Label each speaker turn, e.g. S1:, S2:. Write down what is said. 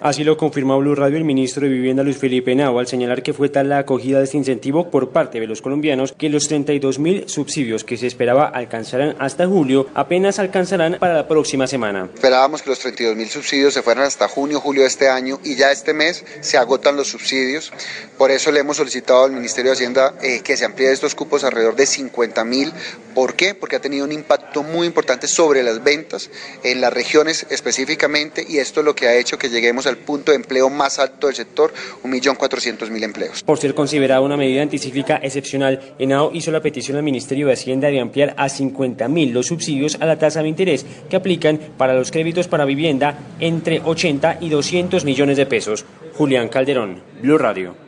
S1: Así lo confirmó Blue Radio el ministro de Vivienda Luis Felipe Nao al señalar que fue tal la acogida de este incentivo por parte de los colombianos que los 32 mil subsidios que se esperaba alcanzarán hasta julio apenas alcanzarán para la próxima semana.
S2: Esperábamos que los 32 mil subsidios se fueran hasta junio, julio de este año y ya este mes se agotan los subsidios. Por eso le hemos solicitado al Ministerio de Hacienda eh, que se amplíe estos cupos alrededor de 50 mil. ¿Por qué? Porque ha tenido un impacto muy importante sobre las ventas en las regiones específicamente y esto es lo que ha hecho que lleguemos al punto de empleo más alto del sector, 1.400.000 empleos.
S1: Por ser considerada una medida anticíclica excepcional, ENAO hizo la petición al Ministerio de Hacienda de ampliar a 50.000 los subsidios a la tasa de interés que aplican para los créditos para vivienda entre 80 y 200 millones de pesos. Julián Calderón, Blue Radio.